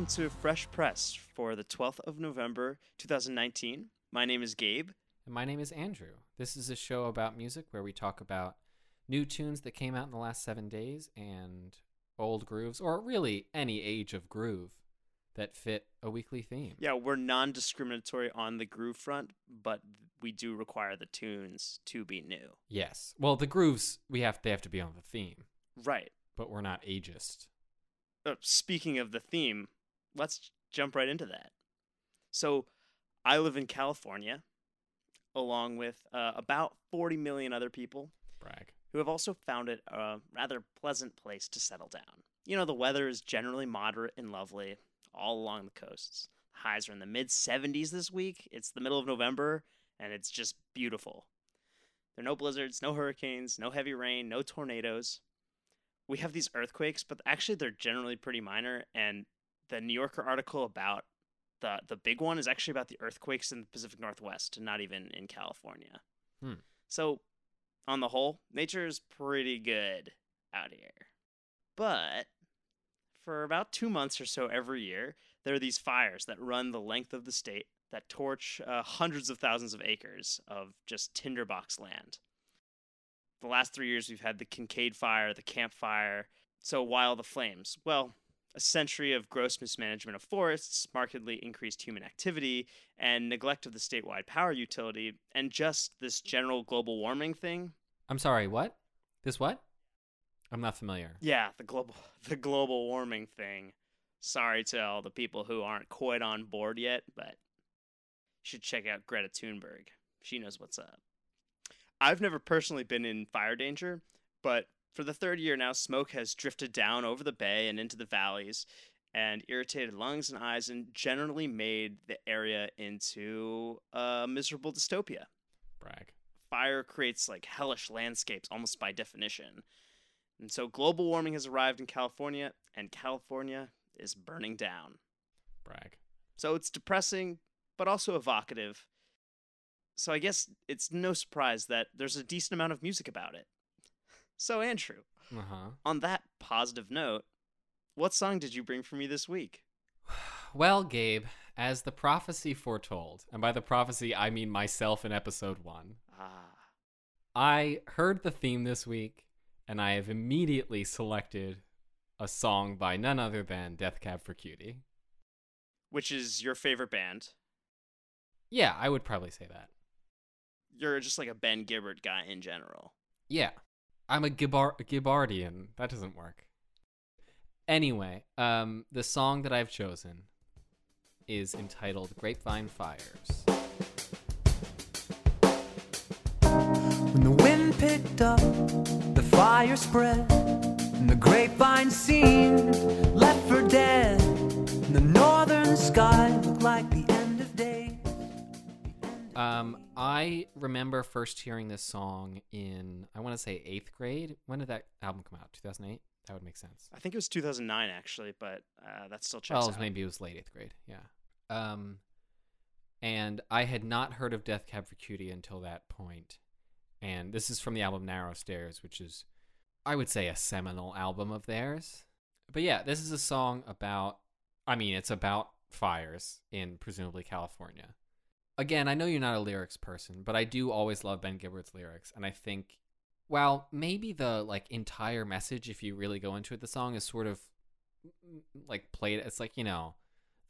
welcome to Fresh Press for the 12th of November 2019. My name is Gabe. And my name is Andrew. This is a show about music where we talk about new tunes that came out in the last seven days and old grooves, or really any age of groove that fit a weekly theme. Yeah, we're non discriminatory on the groove front, but we do require the tunes to be new. Yes. Well, the grooves we have they have to be on the theme, Right. but we're not ageist. Uh, speaking of the theme, let's jump right into that. So, I live in California, along with uh, about 40 million other people Brag. who have also found it a rather pleasant place to settle down. You know, the weather is generally moderate and lovely all along the coasts. Highs are in the mid 70s this week. It's the middle of November, and it's just beautiful. There are no blizzards, no hurricanes, no heavy rain, no tornadoes. We have these earthquakes, but actually they're generally pretty minor. And the New Yorker article about the the big one is actually about the earthquakes in the Pacific Northwest, and not even in California. Hmm. So, on the whole, nature is pretty good out here. But for about two months or so every year, there are these fires that run the length of the state that torch uh, hundreds of thousands of acres of just tinderbox land. The last three years, we've had the Kincade Fire, the Camp Fire. So, while the flames, well, a century of gross mismanagement of forests, markedly increased human activity, and neglect of the statewide power utility, and just this general global warming thing. I'm sorry, what? This what? I'm not familiar. Yeah, the global the global warming thing. Sorry to all the people who aren't quite on board yet, but you should check out Greta Thunberg. She knows what's up. I've never personally been in fire danger, but for the third year now, smoke has drifted down over the bay and into the valleys and irritated lungs and eyes and generally made the area into a miserable dystopia. Brag. Fire creates like hellish landscapes almost by definition. And so global warming has arrived in California, and California is burning down. Brag. So it's depressing, but also evocative. So I guess it's no surprise that there's a decent amount of music about it. So, Andrew, Uh huh. on that positive note, what song did you bring for me this week? Well, Gabe, as the prophecy foretold, and by the prophecy I mean myself in episode one, Ah, I heard the theme this week, and I have immediately selected a song by none other than Death Cab for Cutie. which is your favorite band? Yeah, I would probably say that. You're just like a Ben Gibbard guy in general. Yeah, I'm a Gibbar- Gibbardian. That doesn't work. Anyway, um, the song that I've chosen is entitled Grapevine Fires. When the wind picked up, the fire spread, and the grapevine seemed left for dead. And the northern sky looked like the end of days. Um, I remember first hearing this song in, I want to say eighth grade. When did that album come out? 2008? That would make sense. I think it was 2009 actually, but uh, that still checks Well, out. maybe it was late eighth grade. Yeah. Um, and I had not heard of Death Cab for Cutie until that point. And this is from the album Narrow Stairs, which is, I would say, a seminal album of theirs. But yeah, this is a song about, I mean, it's about fires in presumably California. Again, I know you're not a lyrics person, but I do always love Ben Gibbard's lyrics. And I think, well, maybe the like entire message, if you really go into it, the song is sort of mm, like played. It's like, you know,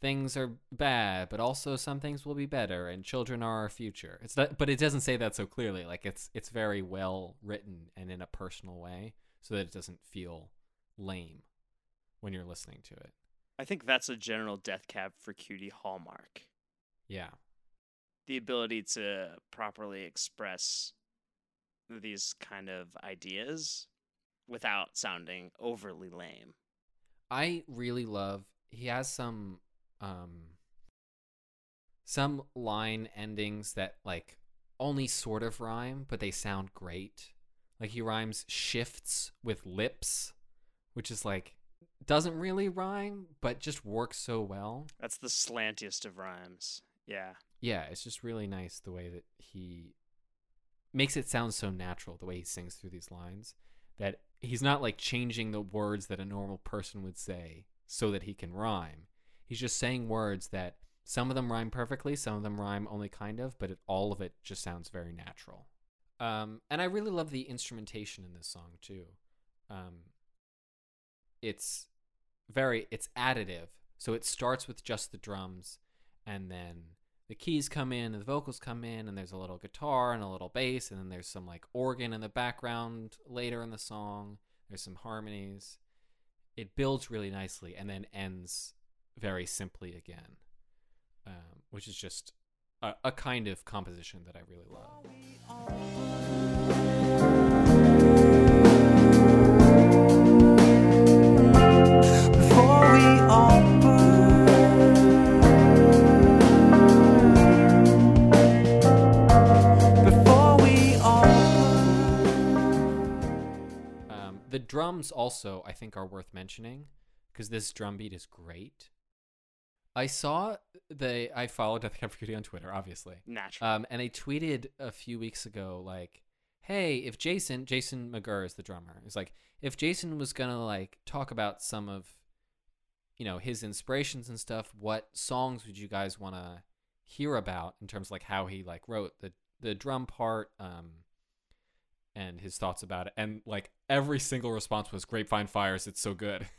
things are bad, but also some things will be better, and children are our future. It's not, but it doesn't say that so clearly. Like it's it's very well written and in a personal way, so that it doesn't feel lame when you're listening to it. I think that's a general Death Cab for Cutie hallmark. Yeah, The ability to properly express these kind of ideas without sounding overly lame. I really love. He has some um some line endings that like only sort of rhyme, but they sound great. Like he rhymes shifts with lips, which is like doesn't really rhyme, but just works so well. That's the slantiest of rhymes. Yeah. Yeah, it's just really nice the way that he makes it sound so natural the way he sings through these lines that he's not like changing the words that a normal person would say so that he can rhyme. He's just saying words that some of them rhyme perfectly, some of them rhyme only kind of, but it, all of it just sounds very natural. Um, and I really love the instrumentation in this song too. Um, it's very it's additive. So it starts with just the drums, and then the keys come in, and the vocals come in, and there's a little guitar and a little bass, and then there's some like organ in the background later in the song. There's some harmonies. It builds really nicely, and then ends very simply again, um, which is just a, a kind of composition that I really love. The drums also, I think, are worth mentioning because this drum beat is great. I saw they. I followed Death Cab for Cutie on Twitter, obviously, Natural. um, and they tweeted a few weeks ago, like, "Hey, if Jason, Jason McGerr is the drummer, is like, if Jason was gonna like talk about some of, you know, his inspirations and stuff, what songs would you guys want to hear about in terms of like how he like wrote the the drum part, um, and his thoughts about it, and like every single response was Grapevine Fires, it's so good.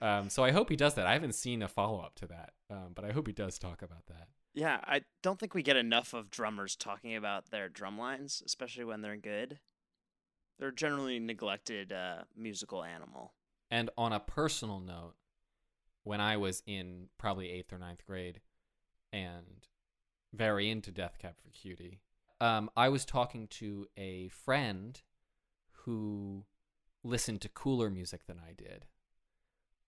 Um, so I hope he does that. I haven't seen a follow up to that, um, but I hope he does talk about that. yeah, I don't think we get enough of drummers talking about their drum lines, especially when they're good. They're generally neglected uh, musical animal. And on a personal note, when I was in probably eighth or ninth grade and very into Death Cab for Cutie, um, I was talking to a friend who listened to cooler music than I did.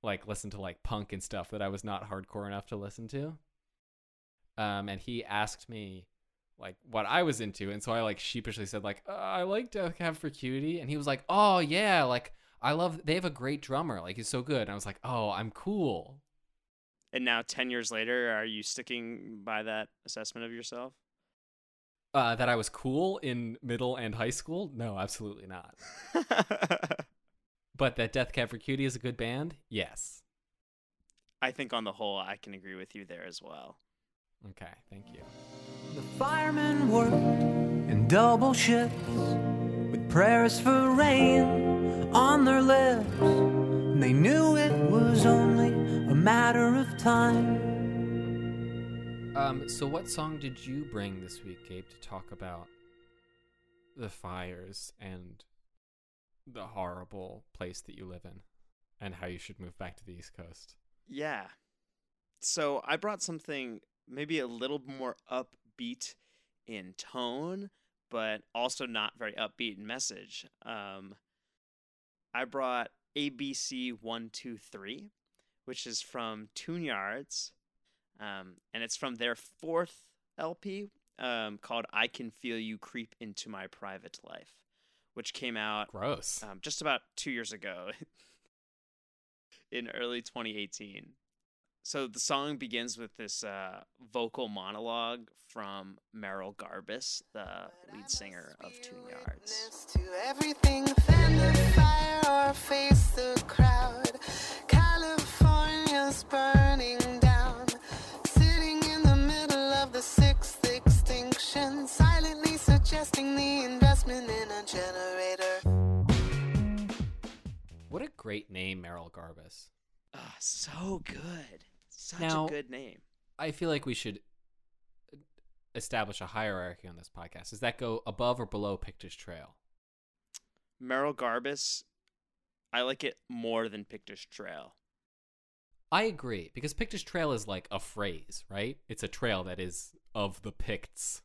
Like, listened to like punk and stuff that I was not hardcore enough to listen to. Um, and he asked me like what I was into, and so I like sheepishly said like uh, I like Death Cab for Cutie, and he was like, oh yeah, like I love they have a great drummer, like he's so good. And I was like, oh, I'm cool. And now, 10 years later, are you sticking by that assessment of yourself? Uh, that I was cool in middle and high school? No, absolutely not. But that Death Cab for Cutie is a good band? Yes. I think on the whole, I can agree with you there as well. Okay, thank you. The firemen worked in double shifts with prayers for rain on their lips. And they knew it was only a matter of time. Um, so what song did you bring this week, Gabe, to talk about the fires and the horrible place that you live in and how you should move back to the East Coast? Yeah. So I brought something maybe a little more upbeat in tone, but also not very upbeat in message. Um, I brought ABC 123, which is from Tune Yards, um, and it's from their fourth LP um, called I Can Feel You Creep Into My Private Life, which came out Gross. um, just about two years ago in early 2018. So the song begins with this uh, vocal monologue from Merrill Garbus, the lead singer of Tune Yards. To everything, fan the fire or face the crowd. California's burning extinction, silently suggesting the investment in a generator. What a great name, Merrill Garbus. Ah, so good. Such Now- a good name. I feel like we should establish a hierarchy on this podcast. Does that go above or below Pictish Trail? Merrill Garbus, I like it more than Pictish Trail. I agree because Pictish Trail is like a phrase, right? It's a trail that is of the Picts.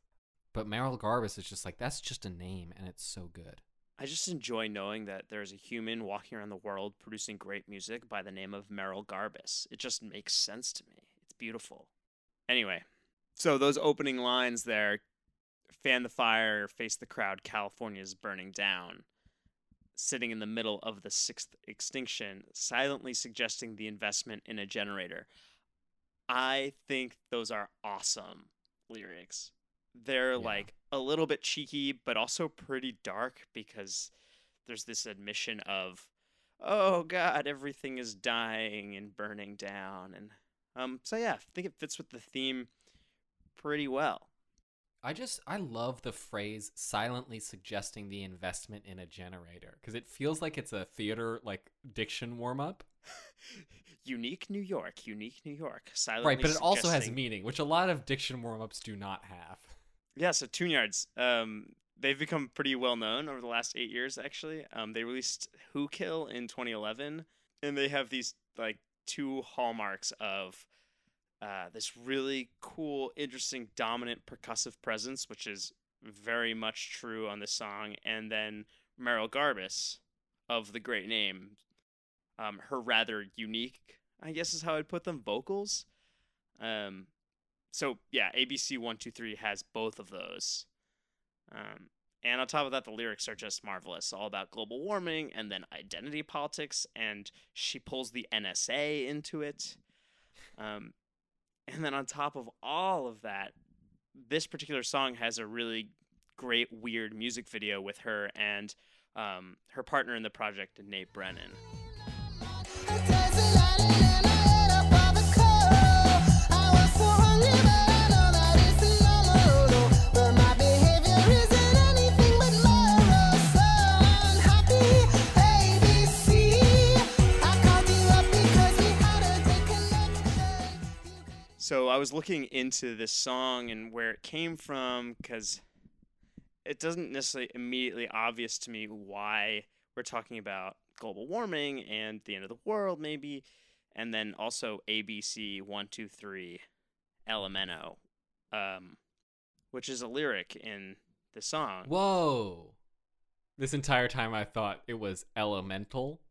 But Merrill Garbus is just like that's just a name and it's so good. I just enjoy knowing that there's a human walking around the world producing great music by the name of Merrill Garbus. It just makes sense to me. It's beautiful. Anyway, so those opening lines there fan the fire, face the crowd, California's burning down. Sitting in the middle of the sixth extinction, silently suggesting the investment in a generator. I think those are awesome lyrics. They're Yeah. like a little bit cheeky, but also pretty dark because there's this admission of oh god, everything is dying and burning down, and um, so yeah, I think it fits with the theme pretty well. I just I love the phrase silently suggesting the investment in a generator because it feels like it's a theater like diction warm up. unique New York, unique New York. Silently Right, but it also has meaning, which a lot of diction warm ups do not have. Yeah, so Tune Yards, um, they've become pretty well known over the last eight years. Actually, um, they released Who Kill in 2011, and they have these like two hallmarks of uh, this really cool, interesting, dominant percussive presence, which is very much true on this song, and then Merrill Garbus of the great name, um, her rather unique, I guess is how I'd put them, vocals. Um, so yeah, ABC one two three has both of those, um, and on top of that, the lyrics are just marvelous, all about global warming and then identity politics, and she pulls the NSA into it, um, and then on top of all of that, this particular song has a really great weird music video with her and um, her partner in the project, Nate Brenner. So I was looking into this song and where it came from because it doesn't necessarily immediately obvious to me why we're talking about global warming and the end of the world, maybe, and then also ABC one two three Elemento, um, which is a lyric in the song. Whoa! This entire time I thought it was elemental,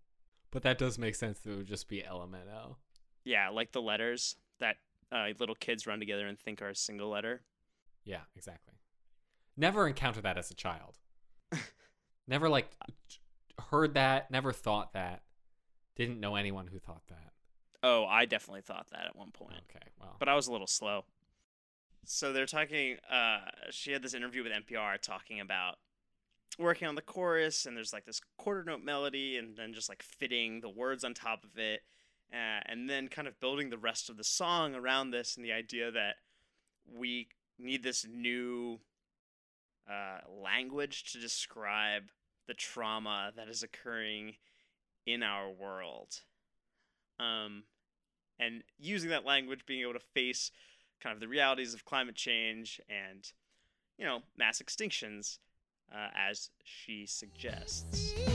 but that does make sense that it would just be elemento. Yeah, like the letters that uh, little kids run together and think are a single letter. Yeah, exactly. Never encountered that as a child. never like heard that, never thought that. Didn't know anyone who thought that. Oh, I definitely thought that at one point. Okay, well. but I was a little slow. So they're talking. Uh, she had this interview with NPR talking about working on the chorus, and there's like this quarter note melody, and then just like fitting the words on top of it, uh, and then kind of building the rest of the song around this, and the idea that we need this new uh, language to describe the trauma that is occurring in our world. Um, and using that language, being able to face kind of the realities of climate change and, you know, mass extinctions, uh, as she suggests.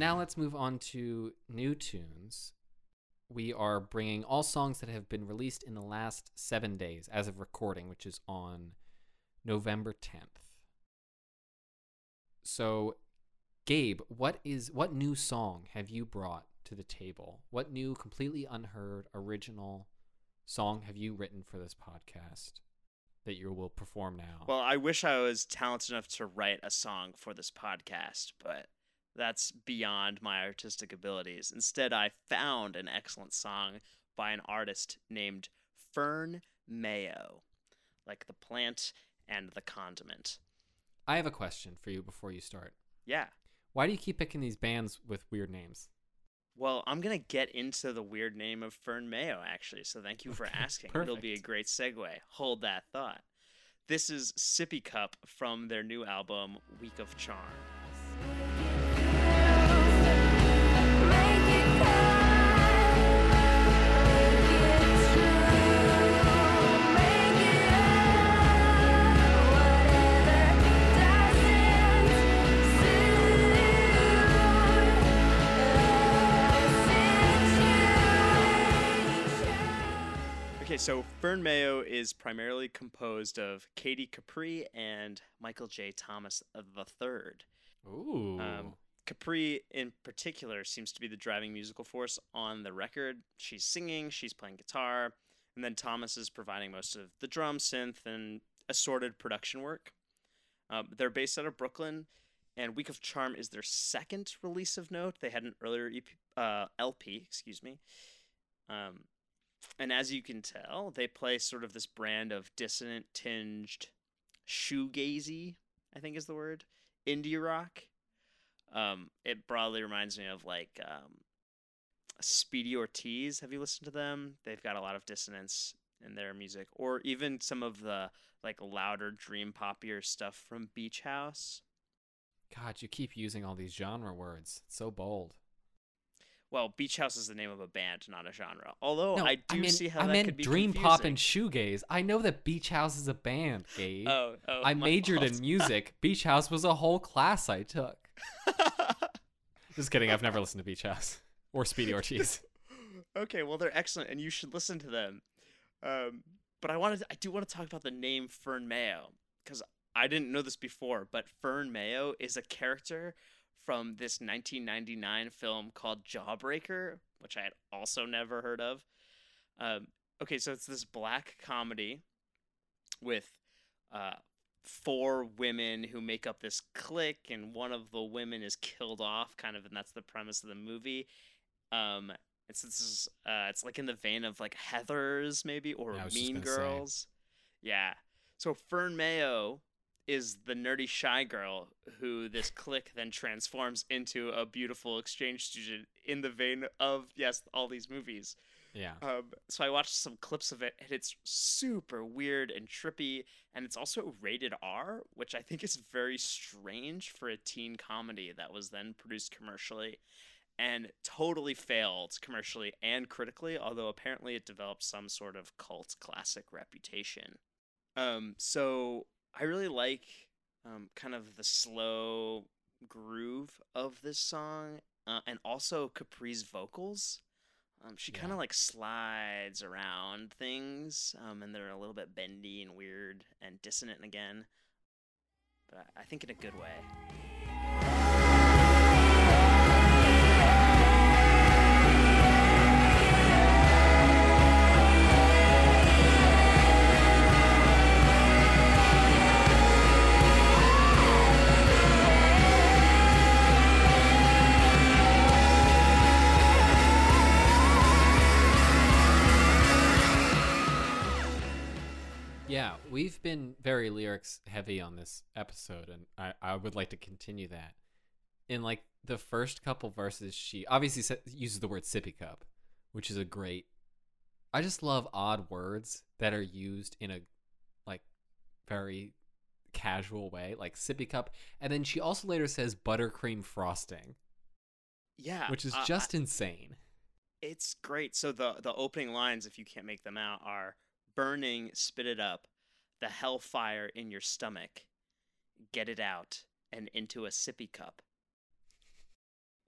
Now let's move on to new tunes. We are bringing all songs that have been released in the last seven days as of recording, which is on November 10th. So, Gabe, what is what new song have you brought to the table? What new, completely unheard, original song have you written for this podcast that you will perform now? Well, I wish I was talented enough to write a song for this podcast, but that's beyond my artistic abilities. Instead, I found an excellent song by an artist named Fern Mayo, like the plant and the condiment. I have a question for you before you start. Yeah. Why do you keep picking these bands with weird names? Well, I'm going to get into the weird name of Fern Mayo, actually, so thank you for Okay, asking. It'll be a great segue. Hold that thought. This is Sippy Cup from their new album, Week of Charm. Okay, so Fern Mayo is primarily composed of Katie Capri and Michael J. Thomas III. Ooh. Um, Capri, in particular, seems to be the driving musical force on the record. She's singing, she's playing guitar, and then Thomas is providing most of the drum, synth, and assorted production work. Um, they're based out of Brooklyn, and Week of Charm is their second release of note. They had an earlier EP, uh, LP, excuse me. Um, and as you can tell, they play sort of this brand of dissonant tinged shoegazy, I think is the word, indie rock. Um, it broadly reminds me of like um, Speedy Ortiz. Have you listened to them? They've got a lot of dissonance in their music, or even some of the like louder dream poppier stuff from Beach House. God, you keep using all these genre words. It's so bold. Well, Beach House is the name of a band, not a genre. Although no, I do meant, see how I that meant could be dream pop and confusing. shoegaze. I know that Beach House is a band, Gabe. Oh, oh, I majored fault. in music. Beach House was a whole class I took. Just kidding. I've never listened to Beach House or Speedy Ortiz. okay, well they're excellent, and you should listen to them. Um, but I wanted, I do want to talk about the name Fern Mayo because I didn't know this before, but Fern Mayo is a character from this 1999 film called Jawbreaker, which I had also never heard of. Um, okay, so it's this black comedy with uh, four women who make up this clique, and one of the women is killed off, kind of, and that's the premise of the movie. Um, and so this is, uh, it's like in the vein of like Heathers maybe or Yeah, I was just Mean gonna say. Girls. Yeah. So Fern Mayo is the nerdy shy girl who this clique then transforms into a beautiful exchange student in the vein of yes all these movies Yeah. um, so I watched some clips of it, and it's super weird and trippy, and it's also rated R, which I think is very strange for a teen comedy that was then produced commercially, and totally failed commercially and critically. Although apparently it developed some sort of cult classic reputation. Um, so I really like um, kind of the slow groove of this song, uh, and also Capri's vocals. Um, she kind of like slides around things, um, and they're a little bit bendy and weird and dissonant again. But I I think in a good way. We've been very lyrics heavy on this episode, and I, I would like to continue that. In like the first couple verses, she obviously sa- uses the word sippy cup, which is a great. I just love odd words that are used in a like very casual way, like sippy cup, and then she also later says buttercream frosting, Yeah, which is uh, just insane. it's great. So the the opening lines, if you can't make them out, are burning, spit it up, the hellfire in your stomach, get it out and into a sippy cup.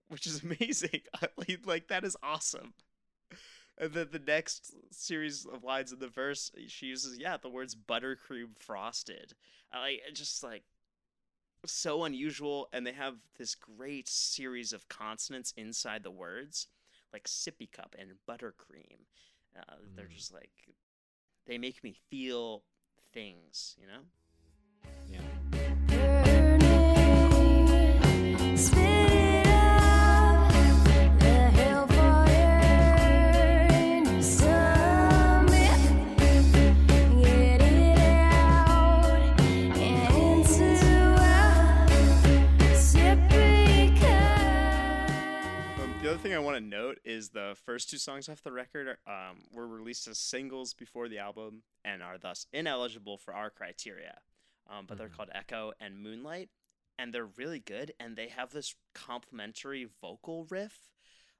Which is amazing. Like- like that is awesome. And then the next series of lines in the verse, she uses yeah the words buttercream frosted. I like just like so unusual, and they have this great series of consonants inside the words like sippy cup and buttercream. Uh, They're Mm. just like they make me feel things, you know. Yeah. Other thing I want to note is the first two songs off the record are, um, were released as singles before the album and are thus ineligible for our criteria. Um, but they're Mhm. called Echo and Moonlight, and they're really good. And they have this complementary vocal riff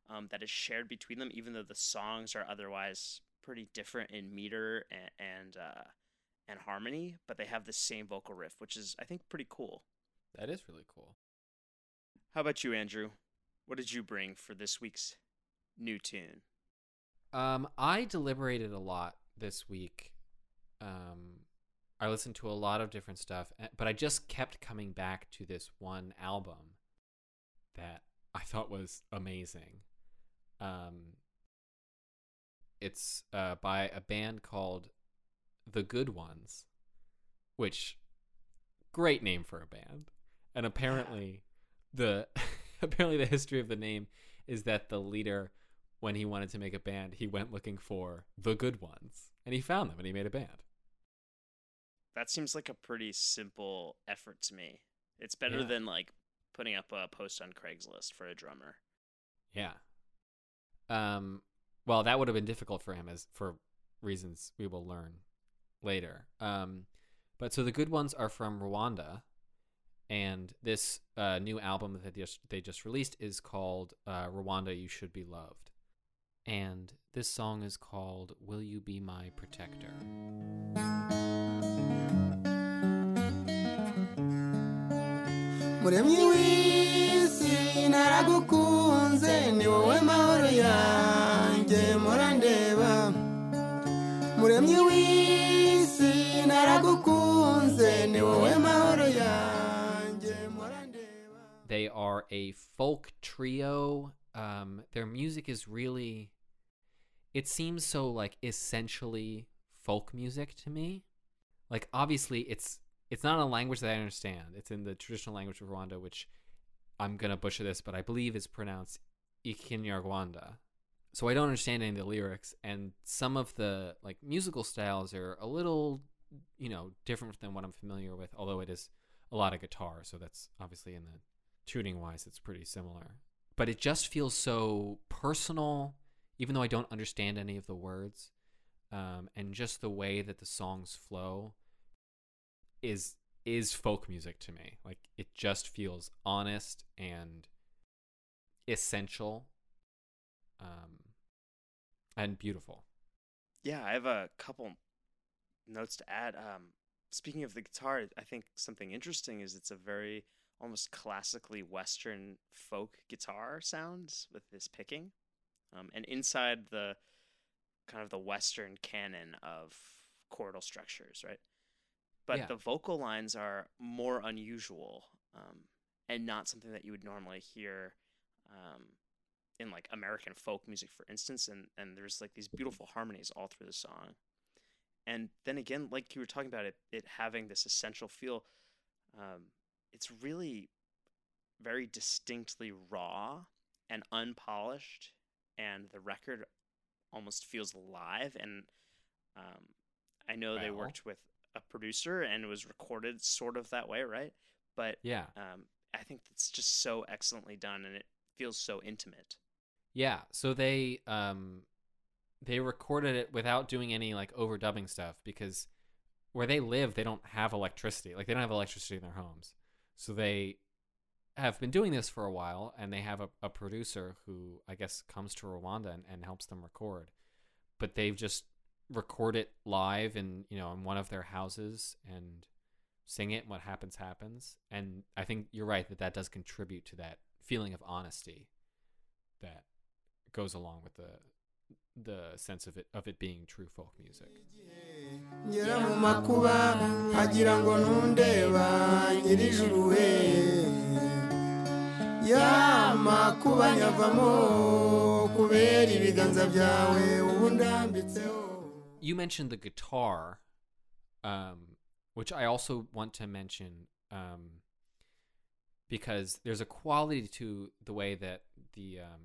um, that is shared between them, even though the songs are otherwise pretty different in meter and and, uh, and harmony. But they have the same vocal riff, which is I think pretty cool. That is really cool. How about you, Andrew? What did you bring for this week's new tune? Um, I deliberated a lot this week. Um, I listened to a lot of different stuff, eh, but I just kept coming back to this one album that I thought was amazing. Um, it's uh, by a band called The Good Ones, which great name for a band. and apparently the apparently the history of the name is that the leader when he wanted to make a band he went looking for the good ones and he found them and he made a band That seems like a pretty simple effort to me. It's better Yeah. than like putting up a post on Craigslist for a drummer. yeah um well that would have been difficult for him as for reasons we will learn later um but so the good ones are from rwanda and this uh, new album that they just they just released is called uh, Rwanda You Should Be Loved, and this song is called Will You Be My Protector. muremyi w'isi naragukunze ni wowe mahoro They are a folk trio. Um, their music is really, it seems so like essentially folk music to me. Like obviously, it's it's not a language that I understand. It's in the traditional language of Rwanda, which I'm gonna butcher this, but I believe is pronounced Ikinyarwanda. So I don't understand any of the lyrics, and some of the like musical styles are a little, you know, different than what I'm familiar with. Although it is a lot of guitar, so that's obviously in the tuning wise, it's pretty similar. But it just feels so personal, even though I don't understand any of the words, um, and just the way that the songs flow is is folk music to me. Like it just feels honest and essential, um, and beautiful. Yeah, I have a couple notes to add. Um, speaking of the guitar, I think something interesting is it's a very almost classically Western folk guitar sounds with this picking, um, and inside the kind of the Western canon of chordal structures, right? But Yeah. the vocal lines are more unusual um, and not something that you would normally hear um, in like American folk music, for instance. And and there's like these beautiful harmonies all through the song. And then again, like you were talking about it, it having this essential feel. Um, it's really very distinctly raw and unpolished, and the record almost feels live. And um, I know they worked with a producer and it was recorded sort of that way, right? But Yeah. um, I think it's just so excellently done, and it feels so intimate. Yeah, so they um they recorded it without doing any like overdubbing stuff because where they live they don't have electricity. Like they don't have electricity in their homes. So they have been doing this for a while and they have a, a producer who I guess comes to Rwanda and, and helps them record. But they've just record it live in you know in one of their houses and sing it and what happens happens and i think you're right that that does contribute to that feeling of honesty that goes along with the the sense of it of it being true folk music. ngera mu makuba agira ngo ntundeba nyirijuru we ya makuba nyavamo kubera ibiganza byawe ubu ndambitseho You mentioned the guitar, um, which I also want to mention um, because there's a quality to the way that the um,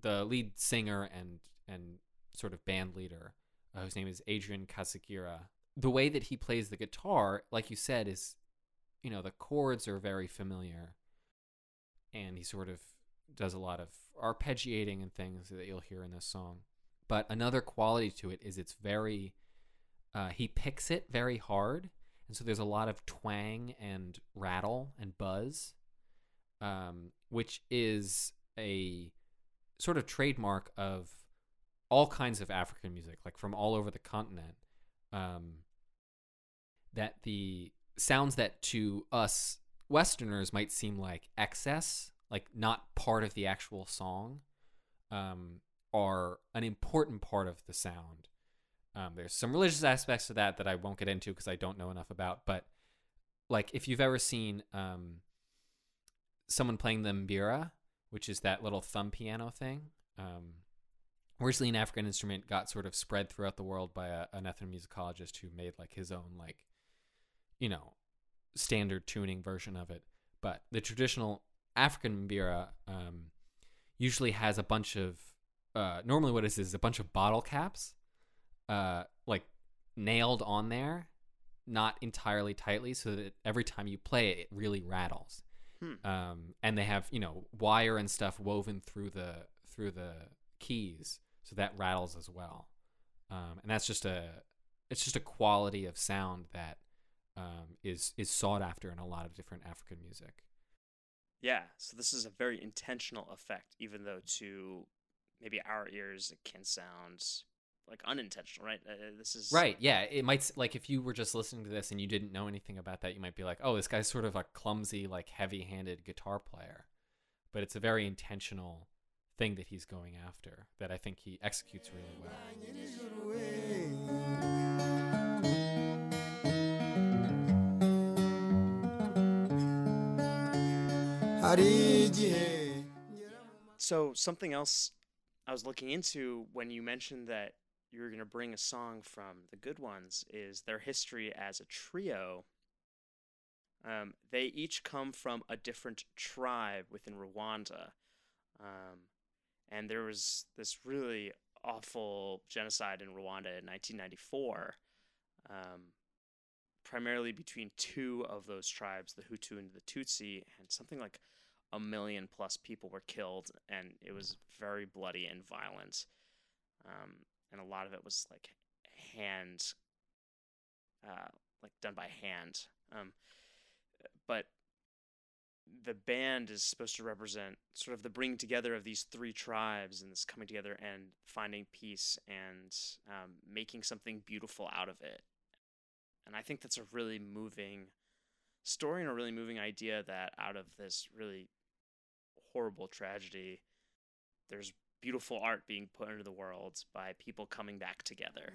the lead singer and and sort of band leader, uh, whose name is Adrien Kazigira, the way that he plays the guitar, like you said, is you know the chords are very familiar, and he sort of does a lot of arpeggiating and things that you'll hear in this song. But another quality to it is it's very uh, he picks it very hard, and so there's a lot of twang and rattle and buzz, um, which is a sort of trademark of all kinds of African music, like from all over the continent. Um, that the sounds that to us Westerners might seem like excess, like not part of the actual song, um, are an important part of the sound. Um, there's some religious aspects to that that I won't get into because I don't know enough about. But like, if you've ever seen um, someone playing the mbira, which is that little thumb piano thing, um, originally an African instrument, got sort of spread throughout the world by a, an ethnomusicologist who made like his own like, you know, standard tuning version of it. but the traditional African mbira um, usually has a bunch of uh, normally what it is is a bunch of bottle caps, uh, like nailed on there, not entirely tightly, so that every time you play it, it really rattles. Hmm. Um, and they have you know wire and stuff woven through the through the keys, so that rattles as well. Um, and that's just a it's just a quality of sound that um, is is sought after in a lot of different African music. Yeah, so this is a very intentional effect, even though to maybe our ears it can sound like unintentional, right? Uh, this is Right. Yeah. It might like if you were just listening to this and you didn't know anything about that, you might be like, "Oh, this guy's sort of a clumsy, like heavy-handed guitar player," but it's a very intentional thing that he's going after that I think he executes really well. So something else I was looking into when you mentioned that you were going to bring a song from the good ones is their history as a trio. Um, they each come from a different tribe within Rwanda, um, and there was this really awful genocide in Rwanda in 1994, um, primarily between two of those tribes, the Hutu and the Tutsi, and something like a million plus people were killed, and it was very bloody and violent. Um, and a lot of it was like hand, uh, like done by hand. Um, but the band is supposed to represent sort of the bringing together of these three tribes and this coming together and finding peace and um, making something beautiful out of it. And I think that's a really moving story and a really moving idea that out of this really horrible tragedy, there's beautiful art being put into the world by people coming back together.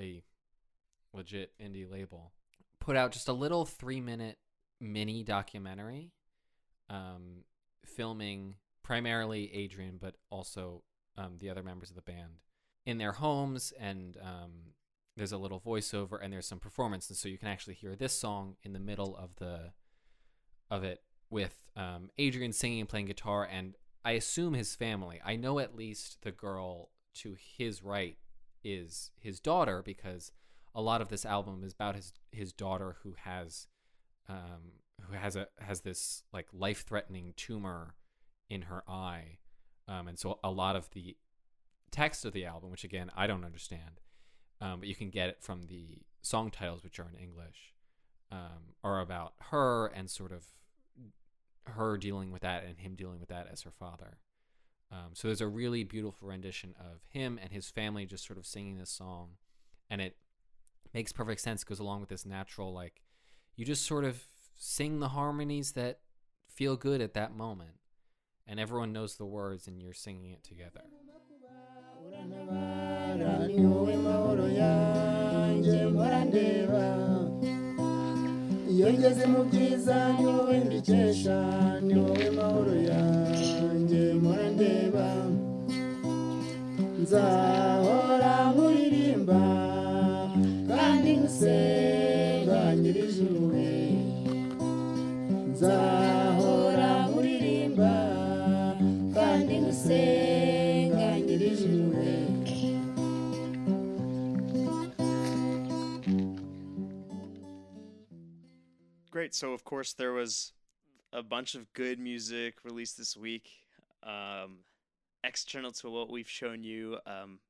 a legit indie label, put out just a little three-minute mini documentary, um, filming primarily Adrien, but also um, the other members of the band in their homes, and um, there's a little voiceover and there's some performance, and so you can actually hear this song in the middle of the of it with um, Adrien singing and playing guitar, and I assume his family. I know at least the girl to his right is his daughter because a lot of this album is about his his daughter who has um, who has a has this like life threatening tumor in her eye, um, and so a lot of the text of the album, which again I don't understand, um, but you can get it from the song titles, which are in English, um, are about her and sort of her dealing with that and him dealing with that as her father. Um, so there's a really beautiful rendition of him and his family just sort of singing this song, and it makes perfect sense. Goes along with this natural like you just sort of sing the harmonies that feel good at that moment, and everyone knows the words, and you're singing it together. iyo ngeze mu byiza mbikesha mahoro yanjye mpora ndeba nzahora nkuririmba kandi nzahora nkuririmba kandi Great. So, of course, there was a bunch of good music released this week. Um, external to what we've shown you, um,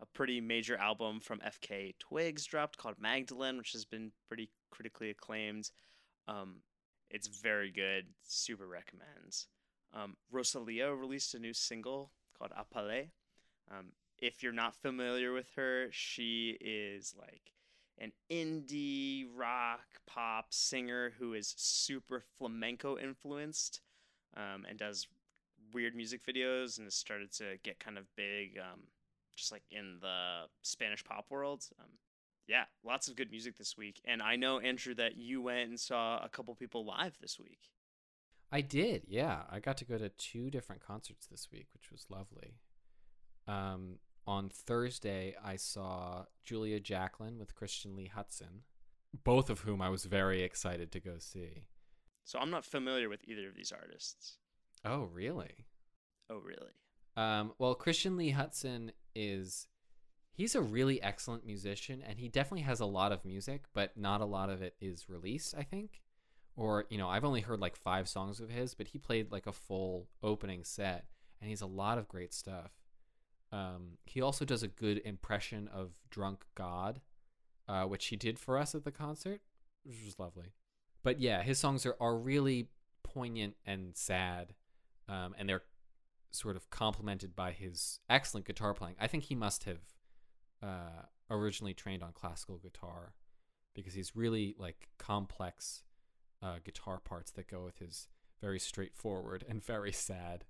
a pretty major album from FKA Twigs dropped called Magdalene, which has been pretty critically acclaimed. Um, it's very good. Super recommends. Um, Rosalia released a new single called A Palé. Um, if you're not familiar with her, she is like an indie rock pop singer who is super flamenco influenced um, and does weird music videos and it started to get kind of big um, just like in the Spanish pop world. Um, yeah, lots of good music this week. And I know, Andrew, that you went and saw a couple people live this week. I did, yeah. I got to go to two different concerts this week, which was lovely. Um, on Thursday, I saw Julia Jacklin with Christian Lee Hutson, both of whom I was very excited to go see. So I'm not familiar with either of these artists. Oh, really? Oh, really? Um, well, Christian Lee Hutson is he's a really excellent musician and he definitely has a lot of music, but not a lot of it is released, I think. Or, you know, I've only heard like 5 songs of his, but he played like a full opening set and he's a lot of great stuff. Um, he also does a good impression of Drunk God, uh, which he did for us at the concert, which was lovely. But yeah, his songs are, are really poignant and sad, um, and they're sort of complemented by his excellent guitar playing. I think he must have uh, originally trained on classical guitar because he's really like complex uh, guitar parts that go with his very straightforward and very sad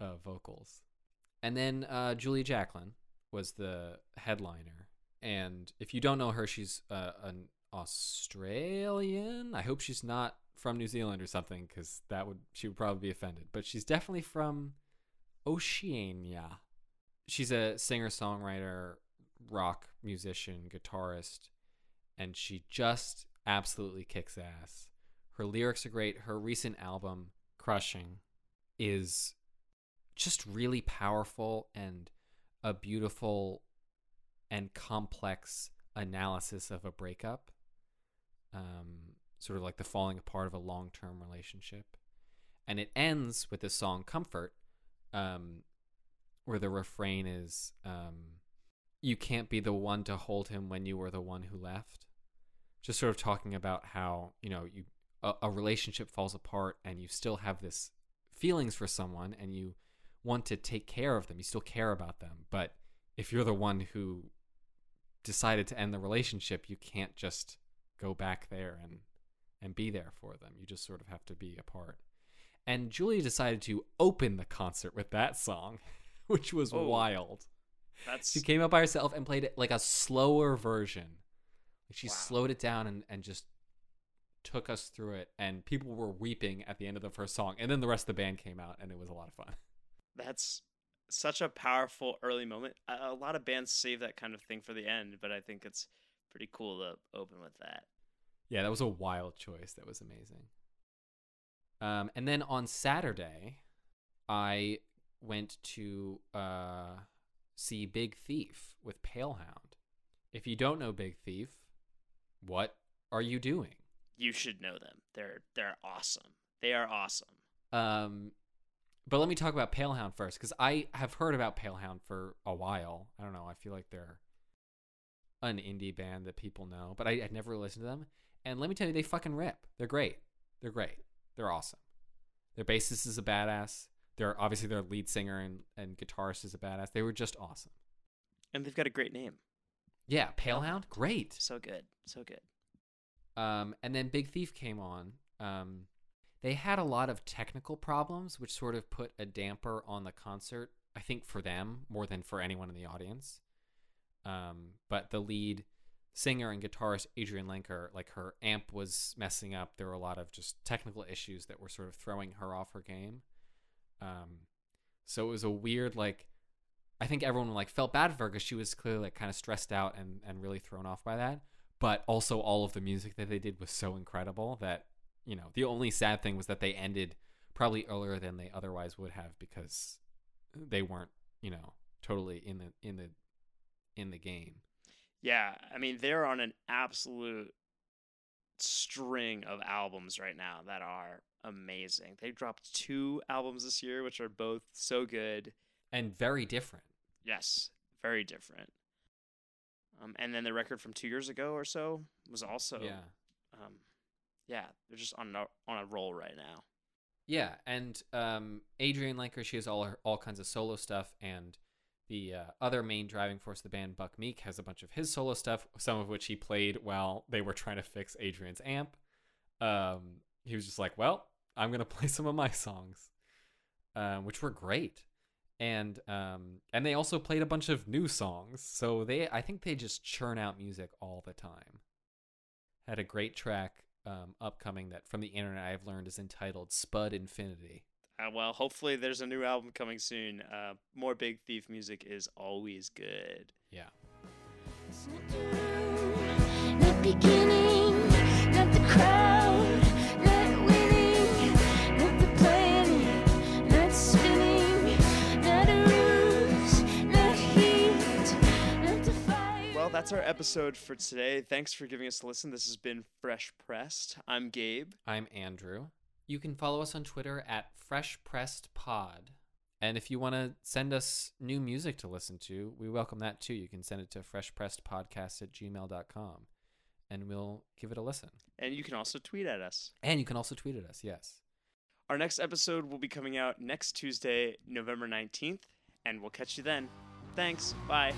uh, vocals. And then uh, Julia Jacklin was the headliner. And if you don't know her, she's uh, an Australian. I hope she's not from New Zealand or something, because that would she would probably be offended. But she's definitely from Oceania. She's a singer songwriter, rock musician, guitarist, and she just absolutely kicks ass. Her lyrics are great. Her recent album, Crushing, is just really powerful and a beautiful and complex analysis of a breakup. Um, sort of like the falling apart of a long term relationship. And it ends with this song Comfort, um, where the refrain is um, You can't be the one to hold him when you were the one who left. Just sort of talking about how, you know, you a, a relationship falls apart and you still have this feelings for someone and you want to take care of them. You still care about them. But if you're the one who decided to end the relationship, you can't just go back there and and be there for them. You just sort of have to be apart. And Julia decided to open the concert with that song, which was Oh. wild. That's She came up by herself and played it like a slower version. Like she Wow. slowed it down and, and just took us through it. And people were weeping at the end of the first song. And then the rest of the band came out and it was a lot of fun. that's such a powerful early moment. A, a lot of bands save that kind of thing for the end, but I think it's pretty cool to open with that. Yeah, that was a wild choice. That was amazing. Um, and then on Saturday, I went to uh, see Big Thief with Palehound. If you don't know Big Thief, what are you doing? You should know them. They're they're awesome. They are awesome. Um, but let me talk about Palehound first, because I have heard about Palehound for a while. I don't know. I feel like they're an indie band that people know, but I had never listened to them. And let me tell you, they fucking rip. They're great. They're great. They're awesome. Their bassist is a badass. They're obviously their lead singer and, and guitarist is a badass. They were just awesome. And they've got a great name. Yeah, Palehound, great. So good. So good. Um, and then Big Thief came on. Um, they had a lot of technical problems, which sort of put a damper on the concert. I think for them more than for anyone in the audience. Um, but the lead singer and guitarist Adrianne Lenker, like her amp was messing up. There were a lot of just technical issues that were sort of throwing her off her game. Um, so it was a weird like. I think everyone like felt bad for her because she was clearly like kind of stressed out and and really thrown off by that but also all of the music that they did was so incredible that you know the only sad thing was that they ended probably earlier than they otherwise would have because they weren't you know totally in the in the in the game Yeah, I mean they're on an absolute string of albums right now that are amazing. They dropped two albums this year which are both so good. and very different Yes, very different. Um, and then the record from two years ago or so was also yeah um, yeah, they're just on a, on a roll right now. yeah and um adrianne lenker she has all her, all kinds of solo stuff and the uh, other main driving force of the band, Buck Meek, has a bunch of his solo stuff, some of which he played while they were trying to fix Adrianne's amp. Um, he was just like, "Well, I'm gonna play some of my songs," um, which were great, and um, and they also played a bunch of new songs. So they, I think they just churn out music all the time. Had a great track um, upcoming that from the internet I've learned is entitled "Spud Infinity." Uh, well, hopefully there's a new album coming soon. Uh, more Big Thief music is always good. Yeah. The beginning, not the crowd, not winning, not the planning, not spinning, not a ruse, not heat, not the fire. Well, that's our episode for today. Thanks for giving us a listen. This has been Fresh Pressed. I'm Gabe. I'm Andrew. You can follow us on Twitter at Fresh Pressed Pod. And if you want to send us new music to listen to, we welcome that too. You can send it to freshpressedpodcast at gmail.com and we'll give it a listen. And you can also tweet at us. And you can also tweet at us, yes. Our next episode will be coming out next Tuesday, November 19th, and we'll catch you then. Thanks. Bye.